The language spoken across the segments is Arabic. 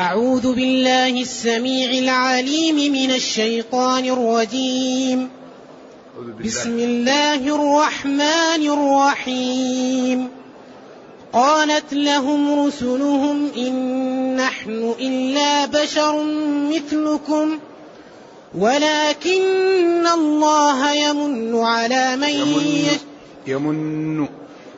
أعوذ بالله السميع العليم من الشيطان الرجيم. بسم الله الرحمن الرحيم. قالت لهم رسلهم إن نحن إلا بشر مثلكم ولكن الله يمن على من يمن, يمن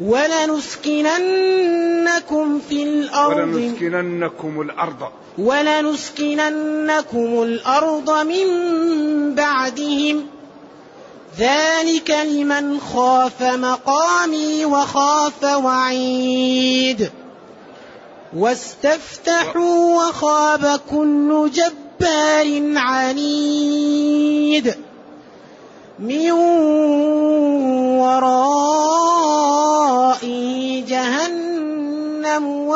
ولنسكننكم في الأرض. ولنسكننكم الأرض. ولنسكننكم الأرض من بعدهم. ذلك لمن خاف مقامي وخاف وعيد. واستفتحوا وخاب كل جبار عنيد. من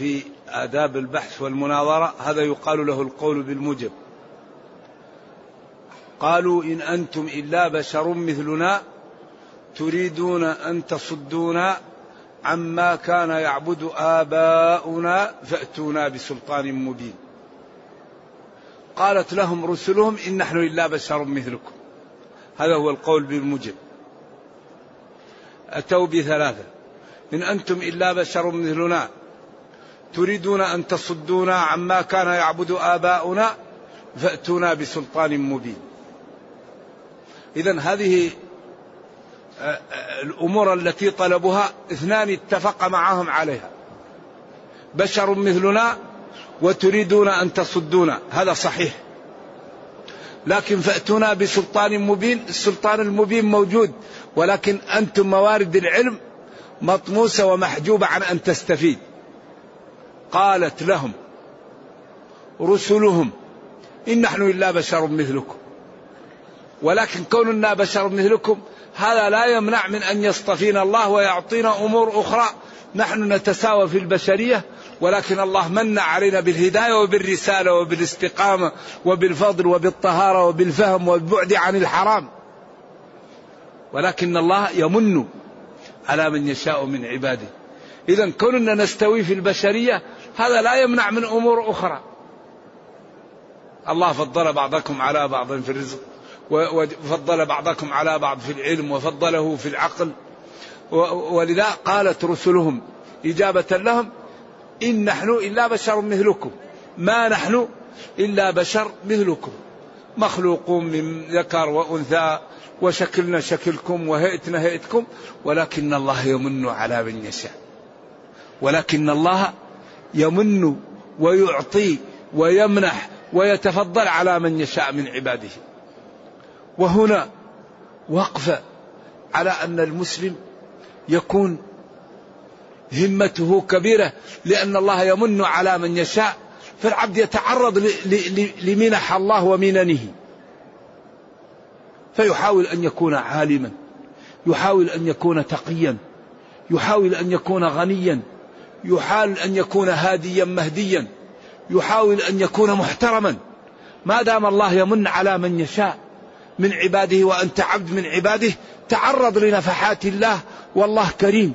في آداب البحث والمناظرة هذا يقال له القول بالموجب. قالوا إن أنتم إلا بشر مثلنا تريدون أن تصدونا عما كان يعبد آباؤنا فأتونا بسلطان مبين. قالت لهم رسلهم إن نحن إلا بشر مثلكم. هذا هو القول بالموجب. أتوا بثلاثة إن أنتم إلا بشر مثلنا تريدون أن تصدونا عما كان يعبد آباؤنا فأتونا بسلطان مبين. إذا هذه آه، آه، الأمور التي طلبوها اثنان اتفق معهم عليها. بشر مثلنا وتريدون أن تصدونا. هذا صحيح. لكن فأتونا بسلطان مبين. السلطان المبين موجود ولكن أنتم موارد العلم مطموسة ومحجوبة عن أن تستفيد. قالت لهم رسلهم إن نحن إلا بشر مثلكم. ولكن كوننا بشر مثلكم هذا لا يمنع من أن يصطفينا الله ويعطينا أمور أخرى. نحن نتساوى في البشرية ولكن الله من علينا بالهداية وبالرسالة وبالاستقامة وبالفضل وبالطهارة وبالفهم والبعد عن الحرام. ولكن الله يمن على من يشاء من عباده. إذا كوننا نستوي في البشرية هذا لا يمنع من أمور أخرى. الله فضل بعضكم على بعض في الرزق وفضل بعضكم على بعض في العلم وفضله في العقل. ولذا قالت رسلهم إجابة لهم إن نحن إلا بشر مثلكم. ما نحن إلا بشر مثلكم. مخلوقون من ذكر وأنثى وشكلنا شكلكم وهيئتنا هيئتكم ولكن الله يمن على من يشاء. ولكن الله يمن ويعطي ويمنح ويتفضل على من يشاء من عباده. وهنا وقفه على أن المسلم يكون همته كبيرة لأن الله يمن على من يشاء. فالعبد يتعرض لمنح الله ومننه. فيحاول أن يكون عالما يحاول أن يكون تقيا يحاول أن يكون غنيا يحاول أن يكون هاديا مهديا يحاول أن يكون محترما. ما دام الله يمن على من يشاء من عباده وأنت عبد من عباده تعرض لنفحات الله والله كريم.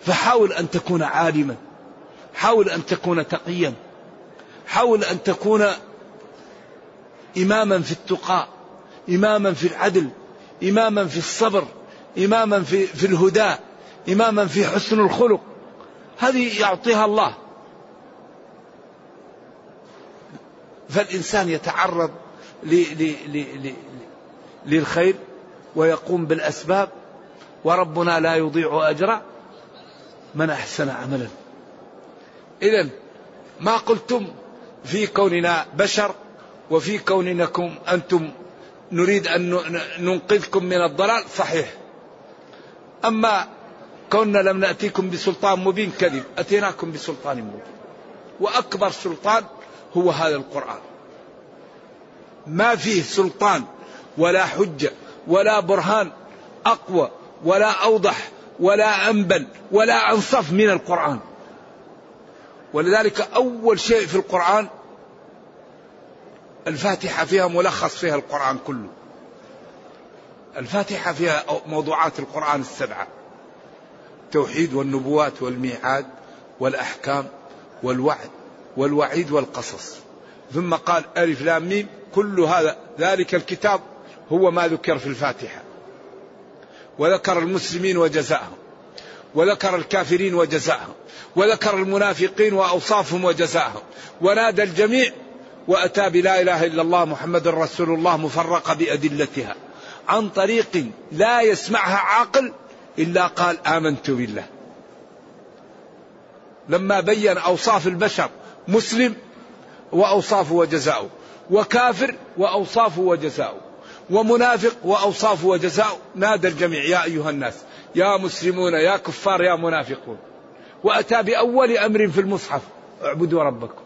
فحاول أن تكون عالما حاول أن تكون تقيا حاول أن تكون إماما في التقى إماما في العدل إماما في الصبر إماما في, في الهدى إماما في حسن الخلق. هذه يعطيها الله. فالإنسان يتعرض للخير ويقوم بالأسباب وربنا لا يضيع أجر من أحسن عملا. إذا ما قلتم في كوننا بشر وفي كونكم أنتم نريد أن ننقذكم من الضلال؟ صحيح. أما كوننا لم نأتيكم بسلطان مبين كذب أتيناكم بسلطان مبين. وأكبر سلطان هو هذا القرآن. ما فيه سلطان ولا حجة ولا برهان أقوى ولا أوضح ولا أنبل ولا أنصف من القرآن. ولذلك أول شيء في القرآن الفاتحة فيها ملخص فيها القرآن كله. الفاتحة فيها موضوعات القرآن السبعة. التوحيد والنبوات والميعاد والأحكام والوعد والوعيد والقصص. ثم قال ألف لام ميم كل هذا ذلك الكتاب هو ما ذكر في الفاتحة. وذكر المسلمين وجزاءهم وذكر الكافرين وجزاءهم وذكر المنافقين وأوصافهم وجزاءهم. ونادى الجميع وأتى بلا إله إلا الله محمد رسول الله مفرقة بأدلتها عن طريق لا يسمعها عاقل إلا قال آمنت بالله. لما بين أوصاف البشر مسلم وأوصافه وجزاؤه وكافر وأوصافه وجزاؤه ومنافق وأوصافه وجزاؤه نادى الجميع يا أيها الناس يا مسلمون يا كفار يا منافقون. وأتى بأول أمر في المصحف اعبدوا ربكم.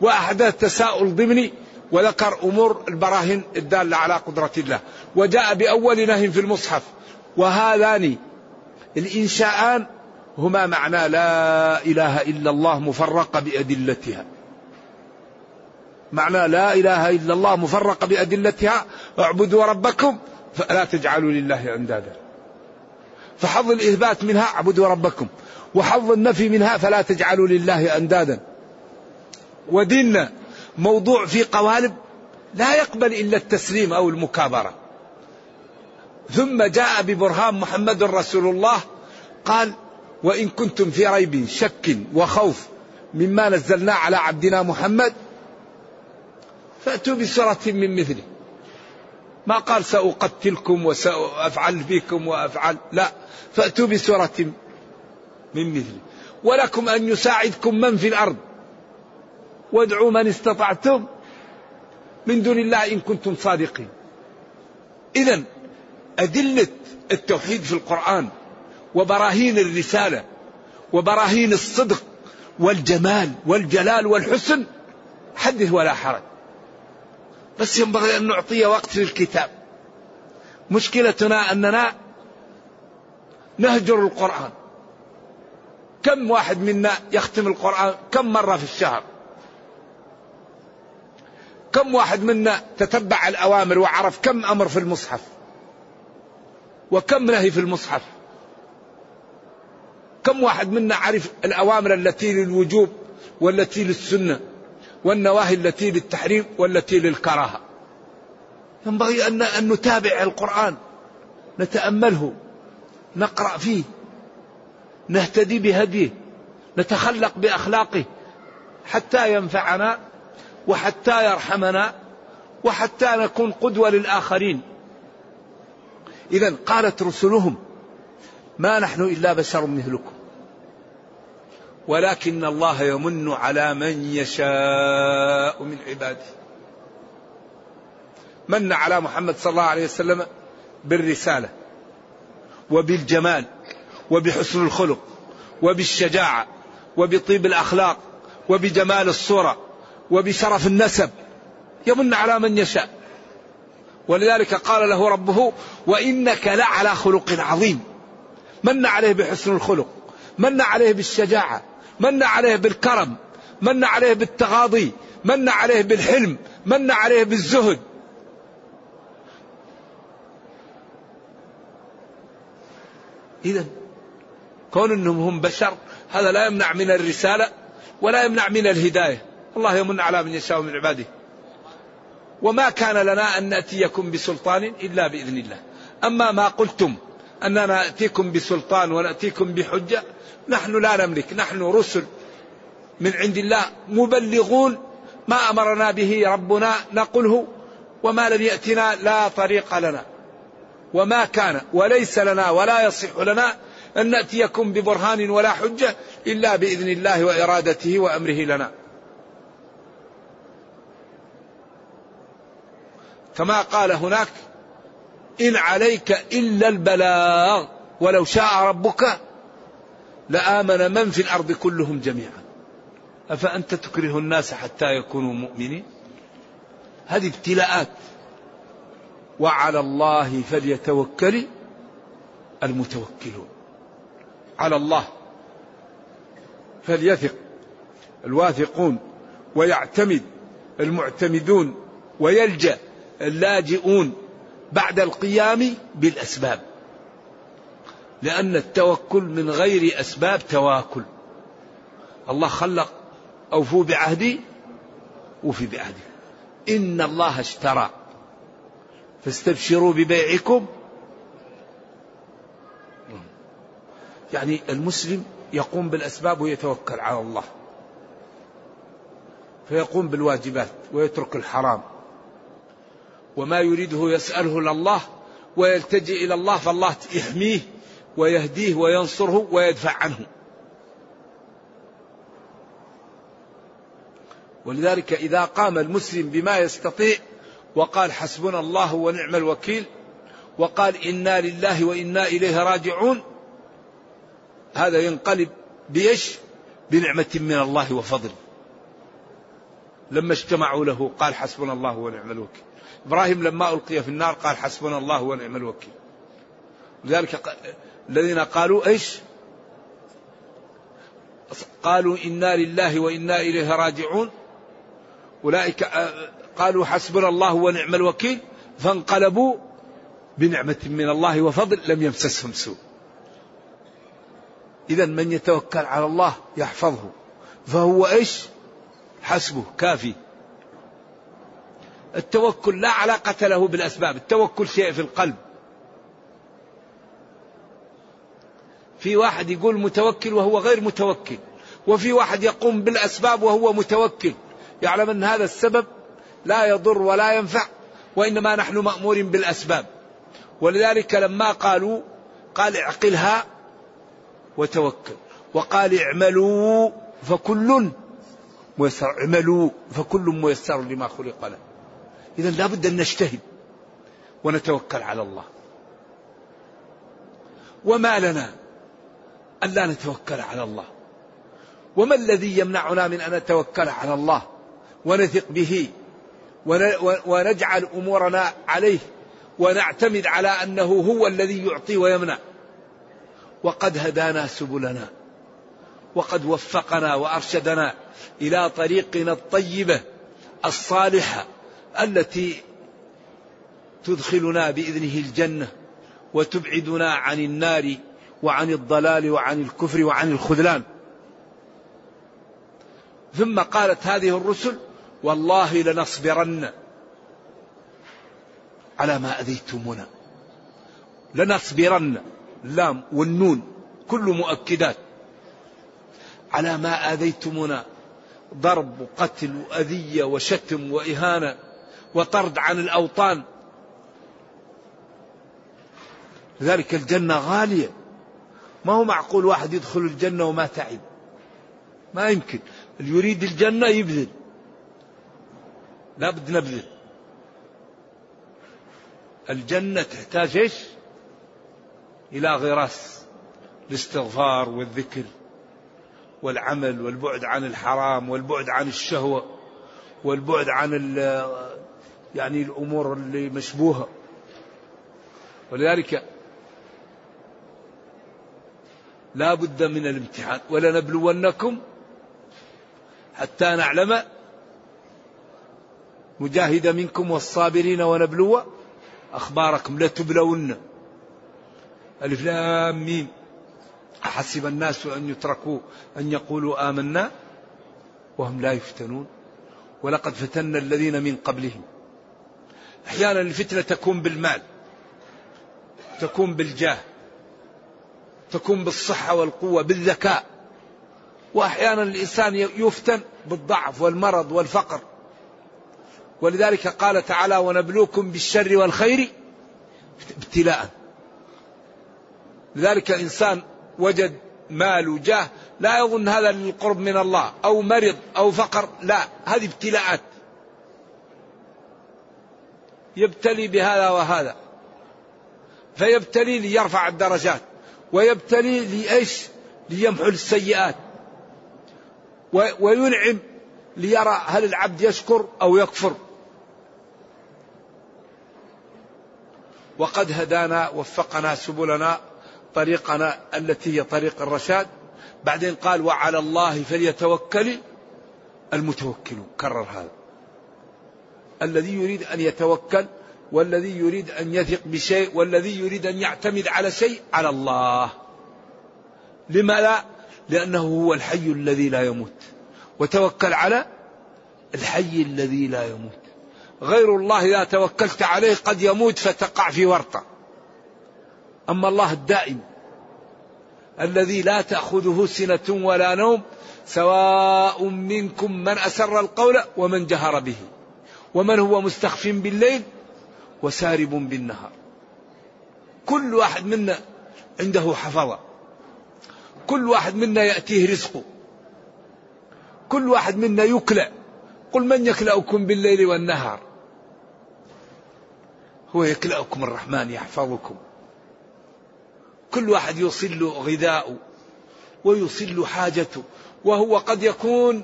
وأحدث تساؤل ضمني وذكر أمور البراهين الدالة على قدرة الله. وجاء بأول نهي في المصحف وهذان الإنشاءان هما معنى لا إله إلا الله مفرقة بأدلتها. معنى لا إله إلا الله مفرقة بأدلتها. اعبدوا ربكم فلا تجعلوا لله أندادا. فحظ الإثبات منها اعبدوا ربكم وحظ النفي منها فلا تجعلوا لله أندادا. وديننا موضوع في قوالب لا يقبل إلا التسليم أو المكابرة. ثم جاء ببرهان محمد رسول الله قال وإن كنتم في ريب شك وخوف مما نزلنا على عبدنا محمد فأتوا بسورة من مثله. ما قال سأقتلكم وسأفعل بكم وأفعل لا فأتوا بسورة من مثله. ولكم أن يساعدكم من في الأرض. وادعوا من استطعتم من دون الله إن كنتم صادقين. إذا أدلة التوحيد في القرآن وبراهين الرسالة وبراهين الصدق والجمال والجلال والحسن حدث ولا حرج. بس ينبغي أن نعطي وقت للكتاب. مشكلتنا أننا نهجر القرآن. كم واحد منا يختم القرآن كم مرة في الشهر؟ كم واحد منا تتبع الأوامر وعرف كم أمر في المصحف؟ وكم نهي في المصحف؟ كم واحد منا عرف الأوامر التي للوجوب والتي للسنة والنواهي التي للتحريم والتي للكراهة؟ ينبغي أن, نتابع القرآن نتأمله نقرأ فيه نهتدي بهديه نتخلق بأخلاقه حتى ينفعنا وحتى يرحمنا وحتى نكون قدوة للآخرين. اذا قالت رسلهم ما نحن إلا بشر مثلكم. ولكن الله يمن على من يشاء من عباده. من على محمد صلى الله عليه وسلم بالرسالة وبالجمال وبحسن الخلق وبالشجاعة وبطيب الأخلاق وبجمال الصورة وبشرف النسب يمن على من يشاء. ولذلك قال له ربه وإنك لعلى خلق عظيم. من عليه بحسن الخلق؟ من عليه بالشجاعة؟ من عليه بالكرم من عليه بالتغاضي من عليه بالحلم من عليه بالزهد. إذا كون أنهم هم بشر هذا لا يمنع من الرسالة ولا يمنع من الهداية. الله يمن على من يشاء من عباده. وما كان لنا أن نأتيكم بسلطان إلا بإذن الله. أما ما قلتم أننا نأتيكم بسلطان ونأتيكم بحجة. نحن لا نملك. نحن رسل من عند الله مبلغون. ما أمرنا به ربنا نقله. وما لم يأتنا لا طريق لنا. وما كان وليس لنا ولا يصح لنا أن نأتيكم ببرهان ولا حجة إلا بإذن الله وإرادته وأمره لنا. كما قال هناك إن عليك إلا البلاغ ولو شاء ربك لآمن من في الأرض كلهم جميعا. أفأنت تكره الناس حتى يكونوا مؤمنين؟ هذه ابتلاءات. وعلى الله فليتوكل المتوكلون. على الله فليثق الواثقون ويعتمد المعتمدون ويلجأ اللاجئون. بعد القيام بالأسباب. لأن التوكل من غير أسباب تواكل. الله خلق أوفوا بعهدي وفي بعهدي. إن الله اشترى. فاستبشروا ببيعكم. يعني المسلم يقوم بالأسباب ويتوكل على الله. فيقوم بالواجبات ويترك الحرام. وما يريده يسأله لله ويلتجئ إلى الله فالله يحميه ويهديه وينصره ويدفع عنه ولذلك إذا قام المسلم بما يستطيع وقال حسبنا الله ونعم الوكيل وقال إنا لله وإنا إليه راجعون هذا ينقلب بإيش؟ بنعمة من الله وفضل. لما اجتمعوا له قال حسبنا الله ونعم الوكيل. إبراهيم لما ألقي في النار قال حسبنا الله ونعم الوكيل. لذلك الذين قالوا إيش؟ قالوا إنا لله وإنا إليه راجعون أولئك قالوا حسبنا الله ونعم الوكيل فانقلبوا بنعمة من الله وفضل لم يمسسهم سوء إذا من يتوكل على الله يحفظه فهو إيش حسبه كافي التوكل لا علاقة له بالأسباب التوكل شيء في القلب. في واحد يقول متوكل وهو غير متوكل وفي واحد يقوم بالأسباب وهو متوكل. يعلم أن هذا السبب لا يضر ولا ينفع وإنما نحن مأمور بالأسباب. ولذلك لما قالوا قال اعقلها وتوكل وقال اعملوا فكل ميسر اعملوا فكل ميسر لما خلق له. إذا لابد أن نجتهد ونتوكل على الله. وما لنا ألا نتوكل على الله. وما الذي يمنعنا من أن نتوكل على الله ونثق به ونجعل أمورنا عليه ونعتمد على أنه هو الذي يعطي ويمنع. وقد هدانا سبلنا. وقد وفقنا وأرشدنا إلى طريقنا الطيبة الصالحة. التي تدخلنا بإذنه الجنة وتبعدنا عن النار وعن الضلال وعن الكفر وعن الخذلان. ثم قالت هذه الرسل والله لنصبرن على ما أذيتمونا. لنصبرن. اللام والنون كله مؤكدات. على ما آذيتمونا. ضرب وقتل وأذية وشتم وإهانة. وطرد عن الأوطان. لذلك الجنة غالية. ما هو معقول واحد يدخل الجنة وما تعب؟ ما يمكن. اللي يريد الجنة يبذل. لابد نبذل. الجنة تحتاج إيش؟ إلى غراس الاستغفار والذكر والعمل والبعد عن الحرام والبعد عن الشهوة والبعد عن يعني الأمور اللي مشبوهة. ولذلك لا بد من الامتحان. ولنبلونكم حتى نعلم مجاهد منكم والصابرين ونبلو أخباركم. لتبلون. ألف لام ميم. أحسب الناس أن يتركوا أن يقولوا آمنا وهم لا يفتنون. ولقد فتنا الذين من قبلهم. أحيانا الفتنة تكون بالمال تكون بالجاه تكون بالصحة والقوة بالذكاء. وأحيانا الإنسان يفتن بالضعف والمرض والفقر. ولذلك قال تعالى ونبلوكم بالشر والخير ابتلاء. لذلك إنسان وجد مال وجاه لا يظن هذا للقرب من الله أو مرض أو فقر لا هذه ابتلاءات. يبتلي بهذا وهذا. فيبتلي ليرفع الدرجات ويبتلي لإيش؟ ليمحو السيئات. وينعم ليرى هل العبد يشكر أو يكفر. وقد هدانا وفقنا سبلنا طريقنا التي هي طريق الرشاد. بعدين قال وعلى الله فليتوكل المتوكلون. كرر هذا. الذي يريد أن يتوكل والذي يريد أن يثق بشيء والذي يريد أن يعتمد على شيء على الله. لما لا لأنه هو الحي الذي لا يموت. وتوكل على الحي الذي لا يموت. غير الله إذا توكلت عليه قد يموت فتقع في ورطة. أما الله الدائم الذي لا تأخذه سنة ولا نوم سواء منكم من أسر القول ومن جهر به. ومن هو مستخف بالليل وسارب بالنهار. كل واحد منا عنده حفظة. كل واحد منا يأتيه رزقه. كل واحد منا يكلأ. قل من يكلأكم بالليل والنهار؟ هو يكلأكم الرحمن يحفظكم. كل واحد غذاءه ويوصل له حاجته. وهو قد يكون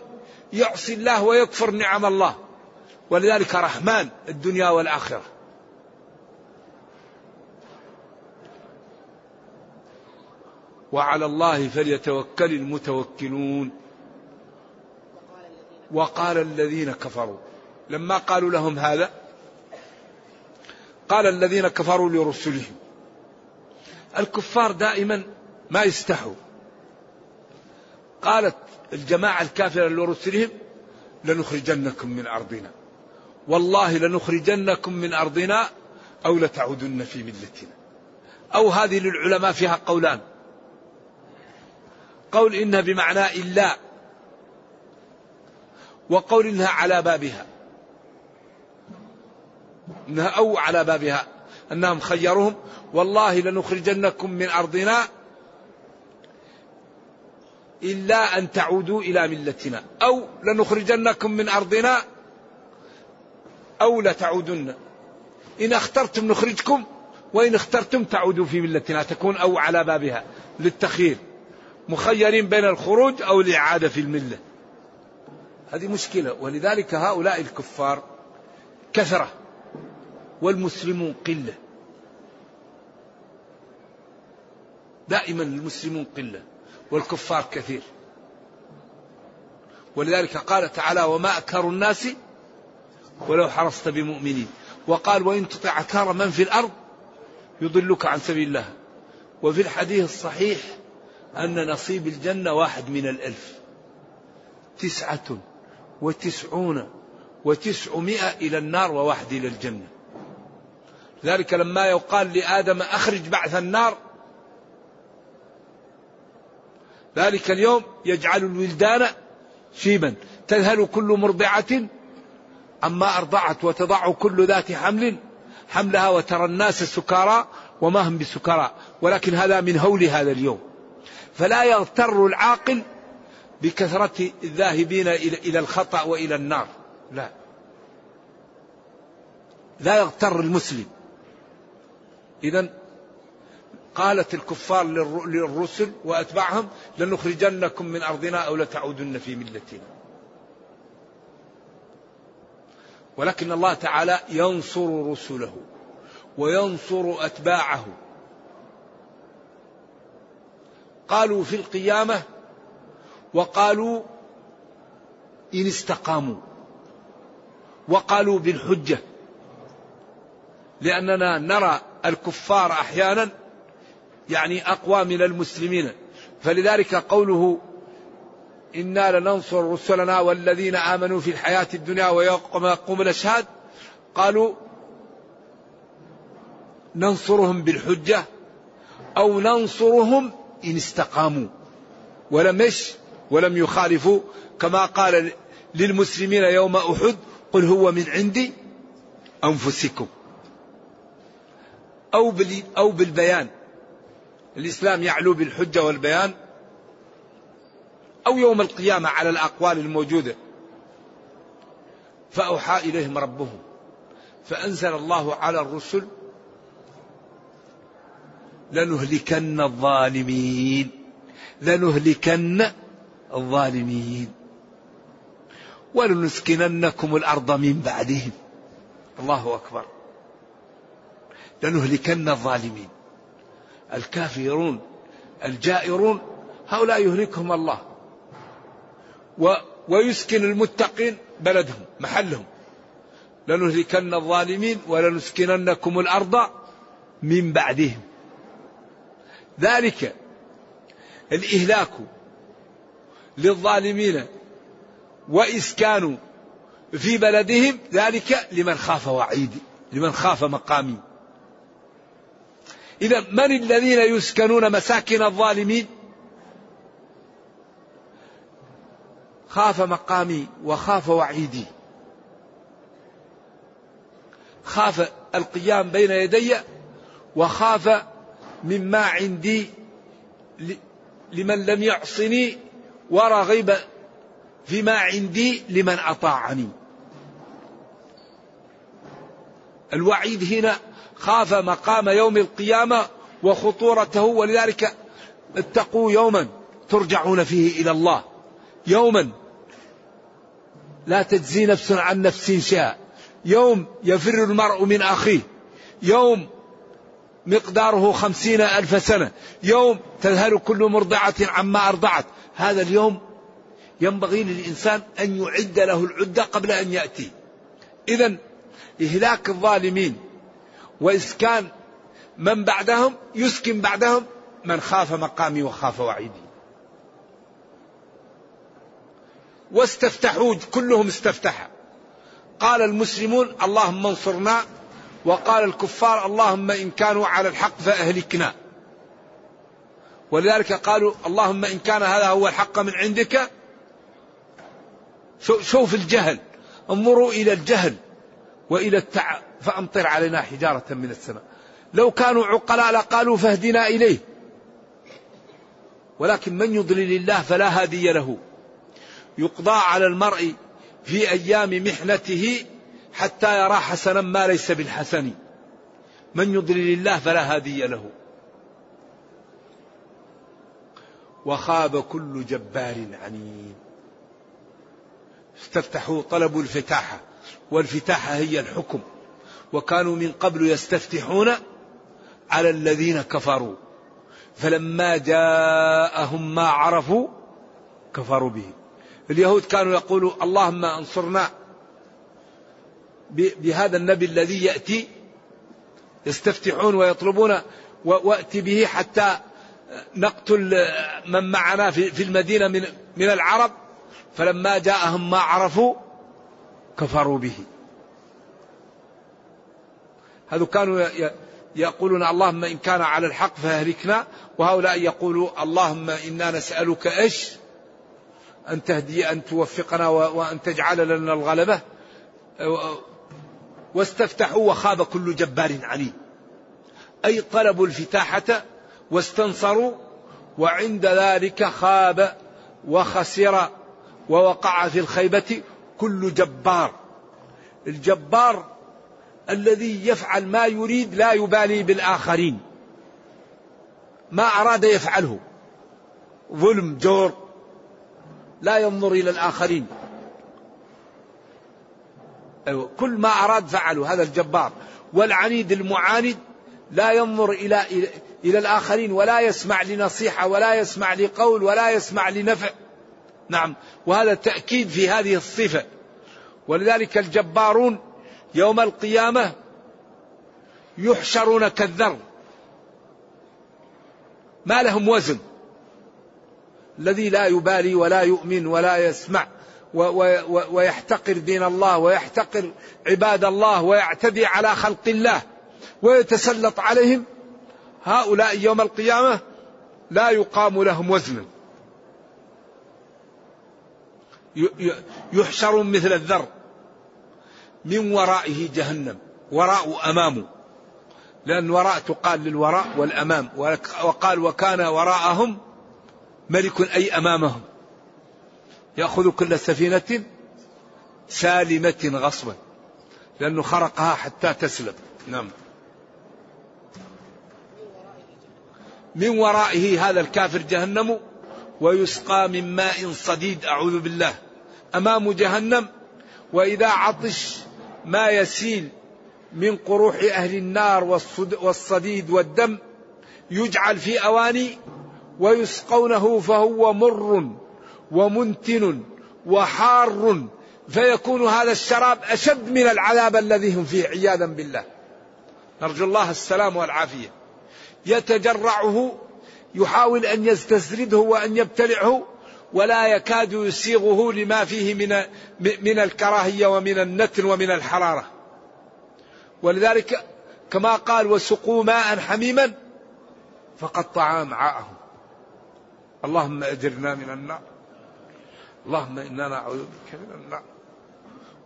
يعصي الله ويكفر نعم الله. ولذلك رحمن الدنيا والآخرة. وعلى الله فليتوكل المتوكلون. وقال الذين كفروا. لما قالوا لهم هذا قال الذين كفروا لرسلهم. الكفار دائما ما يستحوا. قالت الجماعة الكافرة لرسلهم لنخرجنكم من أرضنا. والله لنخرجنكم من أرضنا أو لتعودن في ملتنا. أو هذه للعلماء فيها قولان. قول إنها بمعنى إلا. وقول إنها على بابها. إنها أو على بابها. أنهم خيروهم. والله لنخرجنكم من أرضنا إلا أن تعودوا إلى ملتنا. أو لنخرجنكم من أرضنا أو لتعودن إن اخترتم نخرجكم وإن اخترتم تعودوا في ملتنا تكون أو على بابها. للتخيير. مخيرين بين الخروج أو الإعادة في الملة. هذه مشكلة. ولذلك هؤلاء الكفار كثرة. والمسلمون قلة. دائما المسلمون قلة. والكفار كثير. ولذلك قال تعالى وما أكثر الناس ولو حرصت بمؤمنين. وقال وإن تطع أكثر من في الأرض يضلك عن سبيل الله. وفي الحديث الصحيح أن نصيب الجنة واحد من الألف. تسعة وتسعون وتسعمائة إلى النار وواحد إلى الجنة. ذلك لما يقال لآدم أخرج بعث النار. ذلك اليوم يجعل الولدان شيبا. تذهل كل مرضعة عما أرضعت وتضع كل ذات حمل حملها وترى الناس سكارى وما هم بسكارى ولكن هذا من هول هذا اليوم. فلا يغتر العاقل بكثرة الذاهبين إلى الخطأ وإلى النار. لا. لا يغتر المسلم. إذا قالت الكفار للرسل وأتباعهم لنخرجنكم من أرضنا أو لتعودن في ملتنا. ولكن الله تعالى ينصر رسله وينصر أتباعه. قالوا في القيامة وقالوا إن استقاموا وقالوا بالحجة لأننا نرى الكفار أحيانا يعني أقوى من المسلمين. فلذلك قوله إنا لننصر رسلنا والذين آمنوا في الحياة الدنيا ويوم يقوم الأشهاد قالوا ننصرهم بالحجة أو ننصرهم إن استقاموا. ولم يش ولم يخالفوا. كما قال للمسلمين يوم أحد قل هو من عندي أنفسكم. أو أو بالبيان. الإسلام يعلو بالحجة والبيان. أو يوم القيامة على الأقوال الموجودة. فأوحى إليهم ربهم. فأنزل الله على الرسل لنهلكن الظالمين. لنهلكن الظالمين. ولنسكننكم الأرض من بعدهم. الله أكبر. لنهلكن الظالمين. الكافرون الجائرون هؤلاء يهلكهم الله. و ويسكن المتقين بلدهم محلهم. لنهلكن الظالمين ولنسكننكم الأرض من بعدهم. ذلك الإهلاك للظالمين وإسكان في بلدهم ذلك لمن خاف وعيدي لمن خاف مقامي. إذا من الذين يسكنون مساكن الظالمين؟ خاف مقامي وخاف وعيدي. خاف القيام بين يدي وخاف مما عندي لمن لم يعصني ورغب فيما عندي لمن أطاعني. الوعيد هنا خاف مقام يوم القيامة وخطورته ولذلك اتقوا يوما ترجعون فيه إلى الله. يوما لا تجزي نفس عن نفس شيئا. يوم يفر المرء من أخيه. يوم مقداره خمسين ألف سنة. يوم تذهل كل مرضعة عما أرضعت. هذا اليوم ينبغي للإنسان أن يعد له العدة قبل أن يأتي. إذا إهلاك الظالمين وإسكان من بعدهم يسكن بعدهم من خاف مقامي وخاف وعيدي. واستفتحوا كلهم استفتح قال المسلمون اللهم انصرنا. وقال الكفار اللهم إن كانوا على الحق فأهلكنا. ولذلك قالوا اللهم إن كان هذا هو الحق من عندك شوف الجهل؟ انظروا إلى الجهل وإلى التع... فأمطر علينا حجارة من السماء. لو كانوا عقلاء لقالوا فاهدنا إليه. ولكن من يضلل الله فلا هادي له. يقضى على المرء في أيام محنته حتى يرى حسنا ما ليس بالحسن. من يضلل الله فلا هادي له. وخاب كل جبار عنيد. استفتحوا طلبوا الفتاحة والفتاحة هي الحكم. وكانوا من قبل يستفتحون على الذين كفروا. فلما جاءهم ما عرفوا كفروا به اليهود كانوا يقولوا اللهم انصرنا بهذا النبي الذي يأتي يستفتحون ويطلبون وأتي به حتى نقتل من معنا في المدينة من من العرب. فلما جاءهم ما عرفوا كفروا به. هذو كانوا يقولون اللهم إن كان على الحق فأهلكنا وهؤلاء يقولوا اللهم إنا نسألك إيش؟ أن تهدي أن توفقنا وأن تجعل لنا الغلبة. واستفتحوا وخاب كل جبار عنيد أي طلبوا الفتاحة واستنصروا وعند ذلك خاب وخسر ووقع في الخيبة كل جبار. الجبار الذي يفعل ما يريد لا يبالي بالآخرين. ما أراد يفعله. ظلم جور لا ينظر إلى الآخرين. أيوة. كل ما أراد فعله هذا الجبار. والعنيد المعاند لا ينظر إلى إلى الآخرين ولا يسمع لنصيحة ولا يسمع لقول ولا يسمع لنفع. نعم وهذا تأكيد في هذه الصفة. ولذلك الجبارون يوم القيامة يحشرون كالذر. ما لهم وزن. الذي لا يبالي ولا يؤمن ولا يسمع ويحتقر دين الله ويحتقر عباد الله ويعتدي على خلق الله ويتسلط عليهم هؤلاء يوم القيامة لا يقام لهم وزن. يحشر مثل الذر من ورائه جهنم وراء أمامه. لأن وراء تقال للوراء والأمام وقال وكان وراءهم ملك أي أمامهم. يأخذ كل سفينة سالمة غصبا لأنه خرقها حتى تسلم نعم. من ورائه هذا الكافر جهنم ويسقى من ماء صديد أعوذ بالله. أمام جهنم وإذا عطش ما يسيل من قروح أهل النار والصديد والدم يجعل في أواني ويسقونه فهو مر ومنتن وحار فيكون هذا الشراب أشد من العذاب الذي هم فيه عياذا بالله نرجو الله السلام والعافية يتجرعه يحاول أن يستسرده وأن يبتلعه ولا يكاد يسيغه لما فيه من من الكراهية ومن النتن ومن الحرارة. ولذلك كما قال وسقوا ماء حميما فقطع امعاءهم. اللهم أجرنا من النار. اللهم إنا نعوذ بك من النار.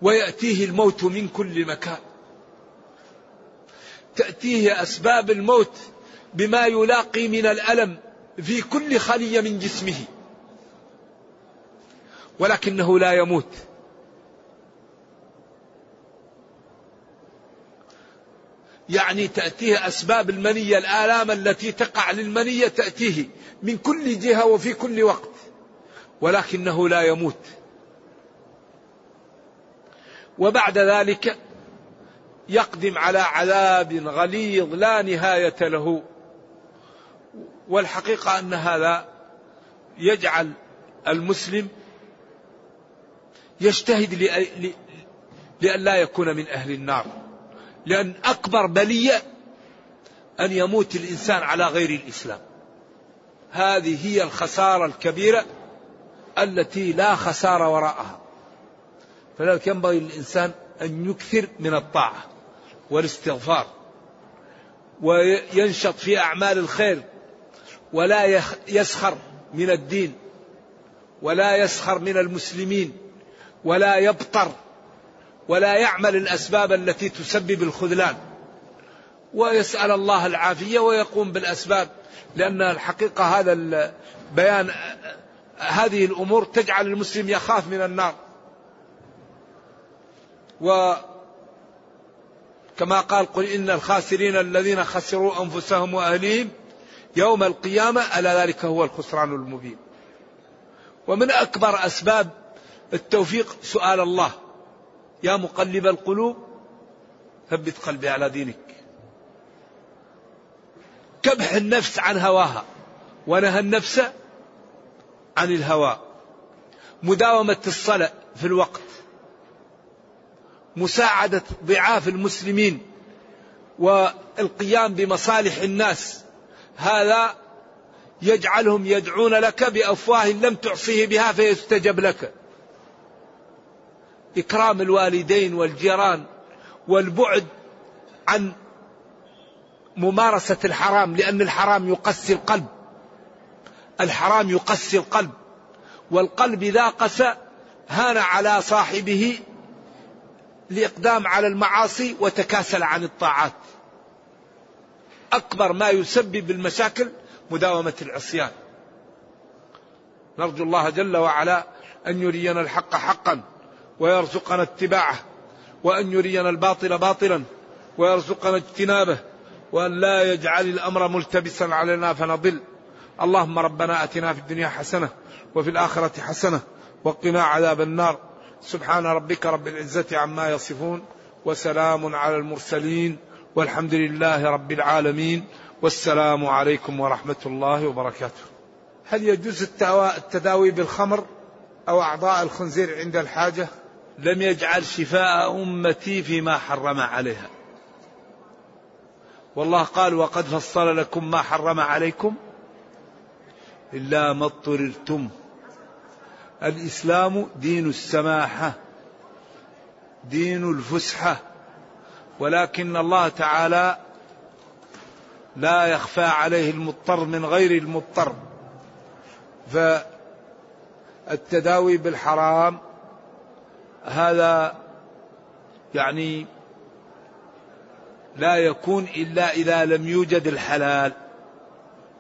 ويأتيه الموت من كل مكان. تأتيه أسباب الموت بما يلاقي من الألم في كل خليه من جسمه. ولكنه لا يموت يعني تأتيه أسباب المنية الآلام التي تقع للمنية تأتيه من كل جهة وفي كل وقت ولكنه لا يموت. وبعد ذلك يقدم على عذاب غليظ لا نهاية له والحقيقة أن هذا يجعل المسلم يجتهد لأن لا يكون من أهل النار. لأن أكبر بلية أن يموت الإنسان على غير الإسلام. هذه هي الخسارة الكبيرة التي لا خسارة وراءها. فلذلك ينبغي للإنسان أن يكثر من الطاعة والاستغفار وينشط في أعمال الخير ولا يسخر من الدين ولا يسخر من المسلمين ولا يبطر ولا يعمل الأسباب التي تسبب الخذلان. ويسأل الله العافية ويقوم بالأسباب لأن الحقيقة هذا البيان هذه الأمور تجعل المسلم يخاف من النار. و كما قال قل إن الخاسرين الذين خسروا أنفسهم وأهليهم يوم القيامة ألا ذلك هو الخسران المبين. ومن أكبر أسباب التوفيق سؤال الله. يا مقلب القلوب ثبت قلبي على دينك. كبح النفس عن هواها ونهى النفس عن الهوى. مداومة الصلاة في الوقت مساعدة ضعاف المسلمين والقيام بمصالح الناس. هذا يجعلهم يدعون لك بأفواه لم تعصيه بها فيستجب لك. إكرام الوالدين والجيران والبعد عن ممارسة الحرام لأن الحرام يقسي القلب. الحرام يقسي القلب. والقلب إذا قسى هان على صاحبه الإقدام على المعاصي وتكاسل عن الطاعات. أكبر ما يسبب المشاكل مداومة العصيان. نرجو الله جل وعلا أن يرينا الحق حقا. ويرزقنا اتباعه وأن يرينا الباطل باطلا ويرزقنا اجتنابه وأن لا يجعل الأمر ملتبسا علينا فنضل. اللهم ربنا أتنا في الدنيا حسنة وفي الآخرة حسنة وقنا عذاب النار. سبحان ربك رب العزة عما يصفون وسلام على المرسلين والحمد لله رب العالمين. والسلام عليكم ورحمة الله وبركاته. هل يجوز التداوي بالخمر أو أعضاء الخنزير عند الحاجة؟ لم يجعل شفاء أمتي فيما حرم عليها. والله قال وقد فصل لكم ما حرم عليكم إلا ما اضطررتم. الإسلام دين السماحة دين الفسحة ولكن الله تعالى لا يخفى عليه المضطر من غير المضطر. فالتداوي بالحرام هذا يعني لا يكون إلا إذا لم يوجد الحلال.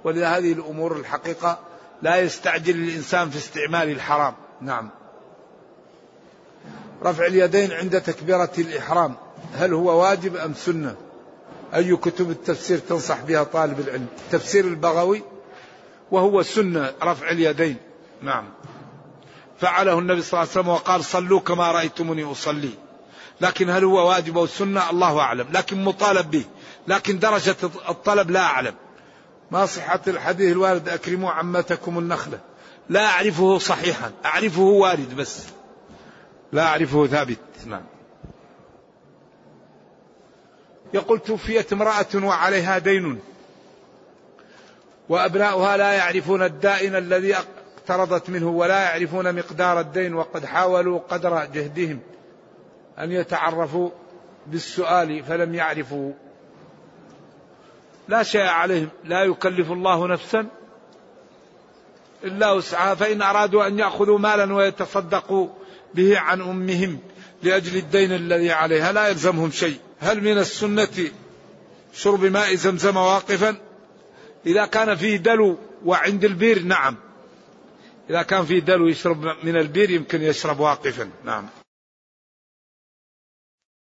ولهذه هذه الأمور الحقيقة لا يستعجل الإنسان في استعمال الحرام. نعم. رفع اليدين عند تكبيرة الإحرام هل هو واجب أم سنة؟ أي كتب التفسير تنصح بها طالب العلم؟ تفسير البغوي وهو سنة رفع اليدين. نعم. فعله النبي صلى الله عليه وسلم وقال صلوا كما رأيتموني أصلي. لكن هل هو واجب أو سنة؟ الله أعلم. لكن مطالب به. لكن درجة الطلب لا أعلم. ما صحة الحديث الوارد؟ أكرموا عمتكم النخلة. لا أعرفه صحيحا. أعرفه وارد بس. لا أعرفه ثابت. نعم. يقول توفيت امرأة وعليها دين. وأبناؤها لا يعرفون الدائن الذي اقترضت منه ولا يعرفون مقدار الدين وقد حاولوا قدر جهدهم أن يتعرفوا بالسؤال فلم يعرفوا. لا شيء عليهم لا يكلف الله نفسا إلا وسعها فإن أرادوا أن يأخذوا مالا ويتصدقوا به عن أمهم لأجل الدين الذي عليها لا يلزمهم شيء. هل من السنة شرب ماء زمزم واقفا؟ إذا كان فيه دلو وعند البير نعم. إذا كان فيه دلو يشرب من البير يمكن يشرب واقفا. نعم.